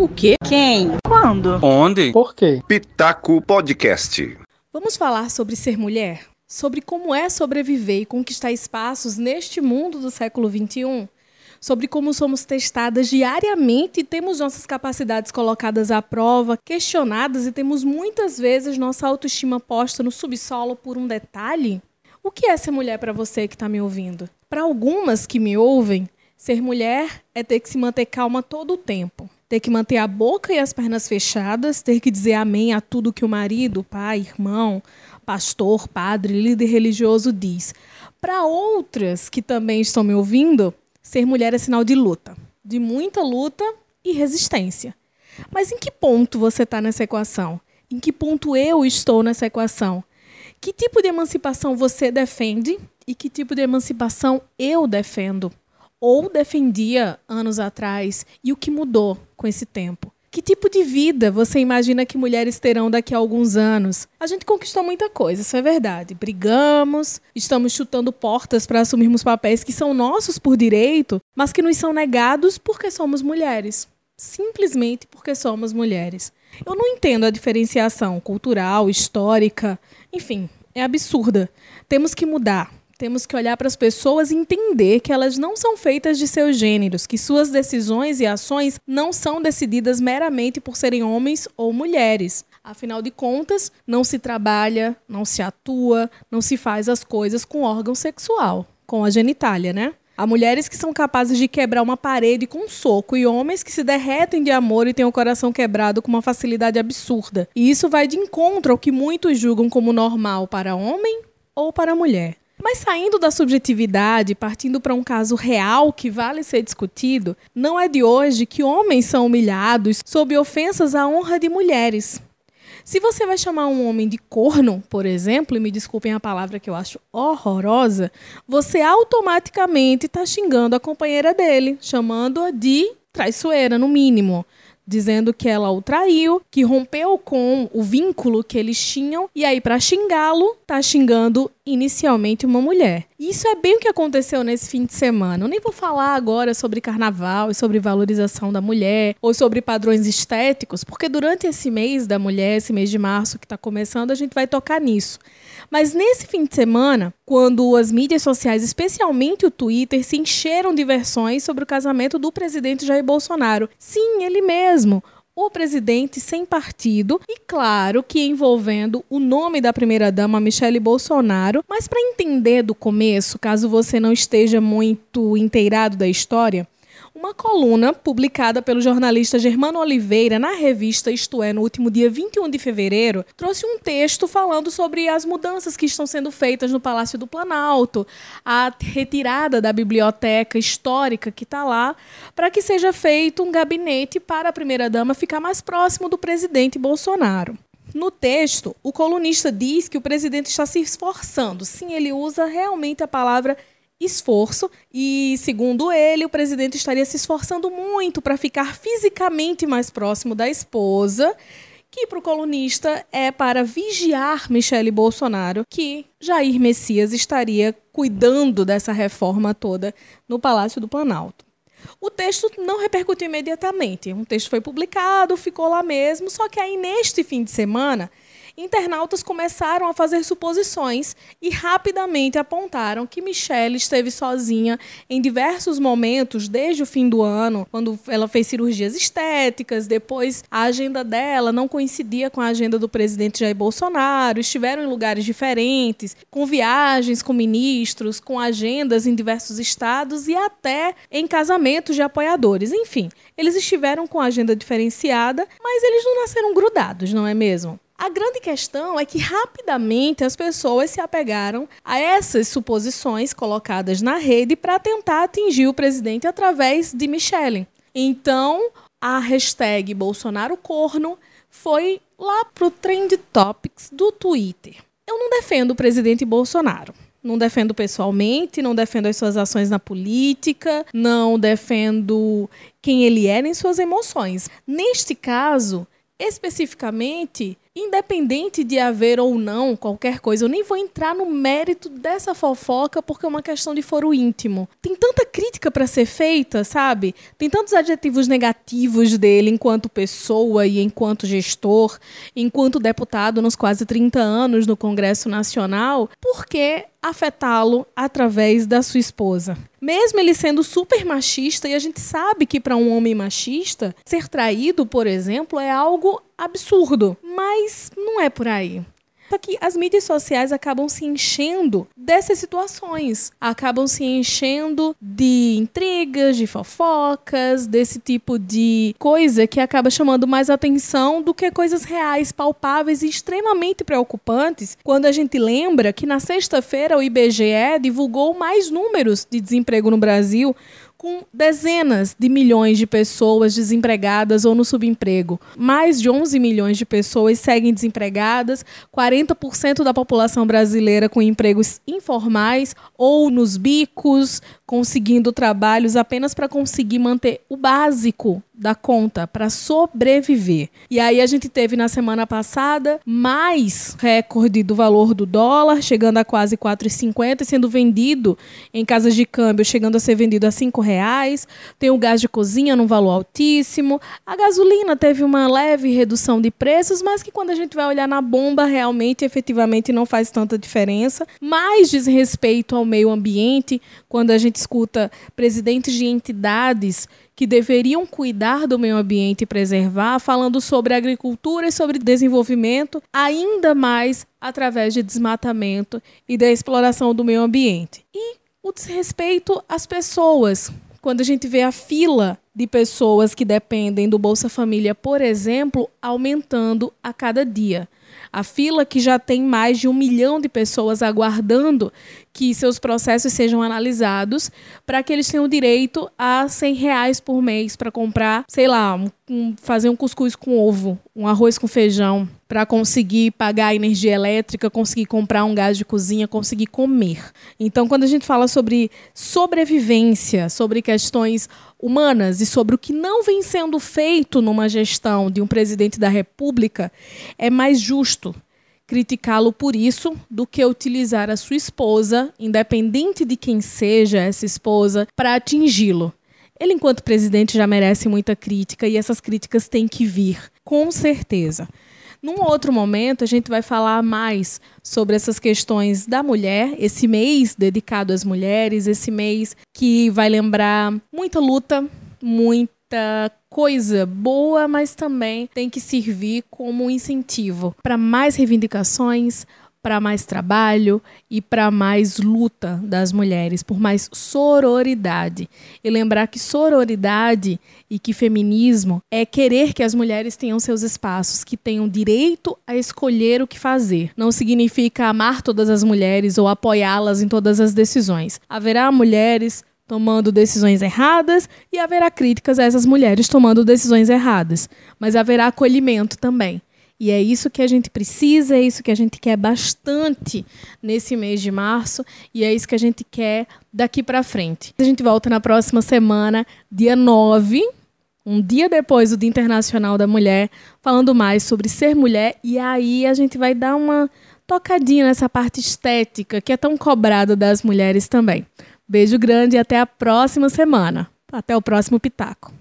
O quê? Quem? Quando? Onde? Por quê? Pitaco Podcast. Vamos falar sobre ser mulher? Sobre como é sobreviver e conquistar espaços neste mundo do século XXI? Sobre como somos testadas diariamente e temos nossas capacidades colocadas à prova, questionadas e temos muitas vezes nossa autoestima posta no subsolo por um detalhe? O que é ser mulher para você que está me ouvindo? Para algumas que me ouvem, ser mulher é ter que se manter calma todo o tempo ter que manter a boca e as pernas fechadas, ter que dizer amém a tudo que o marido, pai, irmão, pastor, padre, líder religioso diz. Para outras que também estão me ouvindo, ser mulher é sinal de luta, de muita luta e resistência. Mas em que ponto você está nessa equação? Em que ponto eu estou nessa equação? Que tipo de emancipação você defende e que tipo de emancipação eu defendo? ou defendia anos atrás e o que mudou com esse tempo? Que tipo de vida você imagina que mulheres terão daqui a alguns anos? A gente conquistou muita coisa, isso é verdade. Brigamos, estamos chutando portas para assumirmos papéis que são nossos por direito, mas que nos são negados porque somos mulheres. Simplesmente porque somos mulheres. Eu não entendo a diferenciação cultural, histórica, enfim, é absurda. Temos que mudar. Temos que olhar para as pessoas e entender que elas não são feitas de seus gêneros, que suas decisões e ações não são decididas meramente por serem homens ou mulheres. Afinal de contas, não se trabalha, não se atua, não se faz as coisas com órgão sexual, com a genitália, né? Há mulheres que são capazes de quebrar uma parede com um soco e homens que se derretem de amor e têm o coração quebrado com uma facilidade absurda. E isso vai de encontro ao que muitos julgam como normal para homem ou para mulher. Mas saindo da subjetividade, partindo para um caso real que vale ser discutido, não é de hoje que homens são humilhados sob ofensas à honra de mulheres. Se você vai chamar um homem de corno, por exemplo, e me desculpem a palavra que eu acho horrorosa, você automaticamente está xingando a companheira dele, chamando-a de traiçoeira, no mínimo dizendo que ela o traiu, que rompeu com o vínculo que eles tinham, e aí, para xingá-lo, tá xingando inicialmente uma mulher. Isso é bem o que aconteceu nesse fim de semana. Eu nem vou falar agora sobre carnaval e sobre valorização da mulher ou sobre padrões estéticos, porque durante esse mês da mulher, esse mês de março que está começando, a gente vai tocar nisso. Mas nesse fim de semana, quando as mídias sociais, especialmente o Twitter, se encheram de versões sobre o casamento do presidente Jair Bolsonaro. Sim, ele mesmo o presidente sem partido e, claro, que envolvendo o nome da primeira-dama, Michele Bolsonaro. Mas para entender do começo, caso você não esteja muito inteirado da história, uma coluna publicada pelo jornalista Germano Oliveira na revista Isto É, no último dia 21 de fevereiro, trouxe um texto falando sobre as mudanças que estão sendo feitas no Palácio do Planalto, a retirada da biblioteca histórica que está lá, para que seja feito um gabinete para a primeira-dama ficar mais próximo do presidente Bolsonaro. No texto, o colunista diz que o presidente está se esforçando. Sim, ele usa realmente a palavra esforço e, segundo ele, o presidente estaria se esforçando muito para ficar fisicamente mais próximo da esposa, que para o colunista é para vigiar Michele Bolsonaro, que Jair Messias estaria cuidando dessa reforma toda no Palácio do Planalto. O texto não repercutiu imediatamente. Um texto foi publicado, ficou lá mesmo, só que aí neste fim de semana internautas começaram a fazer suposições e rapidamente apontaram que Michelle esteve sozinha em diversos momentos desde o fim do ano, quando ela fez cirurgias estéticas, depois a agenda dela não coincidia com a agenda do presidente Jair Bolsonaro, estiveram em lugares diferentes, com viagens com ministros, com agendas em diversos estados e até em casamentos de apoiadores. Enfim, eles estiveram com agenda diferenciada, mas eles não nasceram grudados, não é mesmo? A grande questão é que rapidamente as pessoas se apegaram a essas suposições colocadas na rede para tentar atingir o presidente através de Michele. Então, a hashtag Bolsonaro Corno foi lá pro Trend Topics do Twitter. Eu não defendo o presidente Bolsonaro. Não defendo pessoalmente, não defendo as suas ações na política, não defendo quem ele é nem suas emoções. Neste caso, especificamente, Independente de haver ou não qualquer coisa, eu nem vou entrar no mérito dessa fofoca porque é uma questão de foro íntimo. Tem tanta crítica para ser feita, sabe? Tem tantos adjetivos negativos dele enquanto pessoa e enquanto gestor, enquanto deputado nos quase 30 anos no Congresso Nacional. Por que afetá-lo através da sua esposa? Mesmo ele sendo super machista, e a gente sabe que para um homem machista, ser traído, por exemplo, é algo absurdo. Mas não é por aí. Só que as mídias sociais acabam se enchendo dessas situações, acabam se enchendo de intrigas, de fofocas, desse tipo de coisa que acaba chamando mais atenção do que coisas reais, palpáveis e extremamente preocupantes. Quando a gente lembra que na sexta-feira o IBGE divulgou mais números de desemprego no Brasil, com dezenas de milhões de pessoas desempregadas ou no subemprego. Mais de 11 milhões de pessoas seguem desempregadas, 40% da população brasileira com empregos informais ou nos bicos, conseguindo trabalhos apenas para conseguir manter o básico da conta para sobreviver. E aí a gente teve na semana passada mais recorde do valor do dólar, chegando a quase 4,50 e sendo vendido em casas de câmbio, chegando a ser vendido a R$ reais. Tem o gás de cozinha num valor altíssimo. A gasolina teve uma leve redução de preços, mas que quando a gente vai olhar na bomba, realmente, efetivamente não faz tanta diferença. Mais desrespeito ao meio ambiente, quando a gente escuta presidentes de entidades que deveriam cuidar do meio ambiente e preservar, falando sobre agricultura e sobre desenvolvimento, ainda mais através de desmatamento e da exploração do meio ambiente. E o desrespeito às pessoas. Quando a gente vê a fila de pessoas que dependem do Bolsa Família, por exemplo, aumentando a cada dia. A fila que já tem mais de um milhão de pessoas aguardando que seus processos sejam analisados para que eles tenham direito a 100 reais por mês para comprar, sei lá, um, fazer um cuscuz com ovo, um arroz com feijão, para conseguir pagar a energia elétrica, conseguir comprar um gás de cozinha, conseguir comer. Então, quando a gente fala sobre sobrevivência, sobre questões humanas e sobre o que não vem sendo feito numa gestão de um presidente da República, é mais justo criticá-lo por isso do que utilizar a sua esposa, independente de quem seja essa esposa, para atingi-lo. Ele, enquanto presidente, já merece muita crítica e essas críticas têm que vir, com certeza. Num outro momento, a gente vai falar mais sobre essas questões da mulher, esse mês dedicado às mulheres, esse mês que vai lembrar muita luta, muita coisa boa, mas também tem que servir como incentivo para mais reivindicações, para mais trabalho e para mais luta das mulheres, por mais sororidade. E lembrar que sororidade e que feminismo é querer que as mulheres tenham seus espaços, que tenham direito a escolher o que fazer. Não significa amar todas as mulheres ou apoiá-las em todas as decisões. Haverá mulheres tomando decisões erradas e haverá críticas a essas mulheres tomando decisões erradas, mas haverá acolhimento também. E é isso que a gente precisa, é isso que a gente quer bastante nesse mês de março e é isso que a gente quer daqui para frente. A gente volta na próxima semana, dia 9, um dia depois do Dia Internacional da Mulher, falando mais sobre ser mulher e aí a gente vai dar uma tocadinha nessa parte estética que é tão cobrada das mulheres também. Beijo grande e até a próxima semana. Até o próximo Pitaco.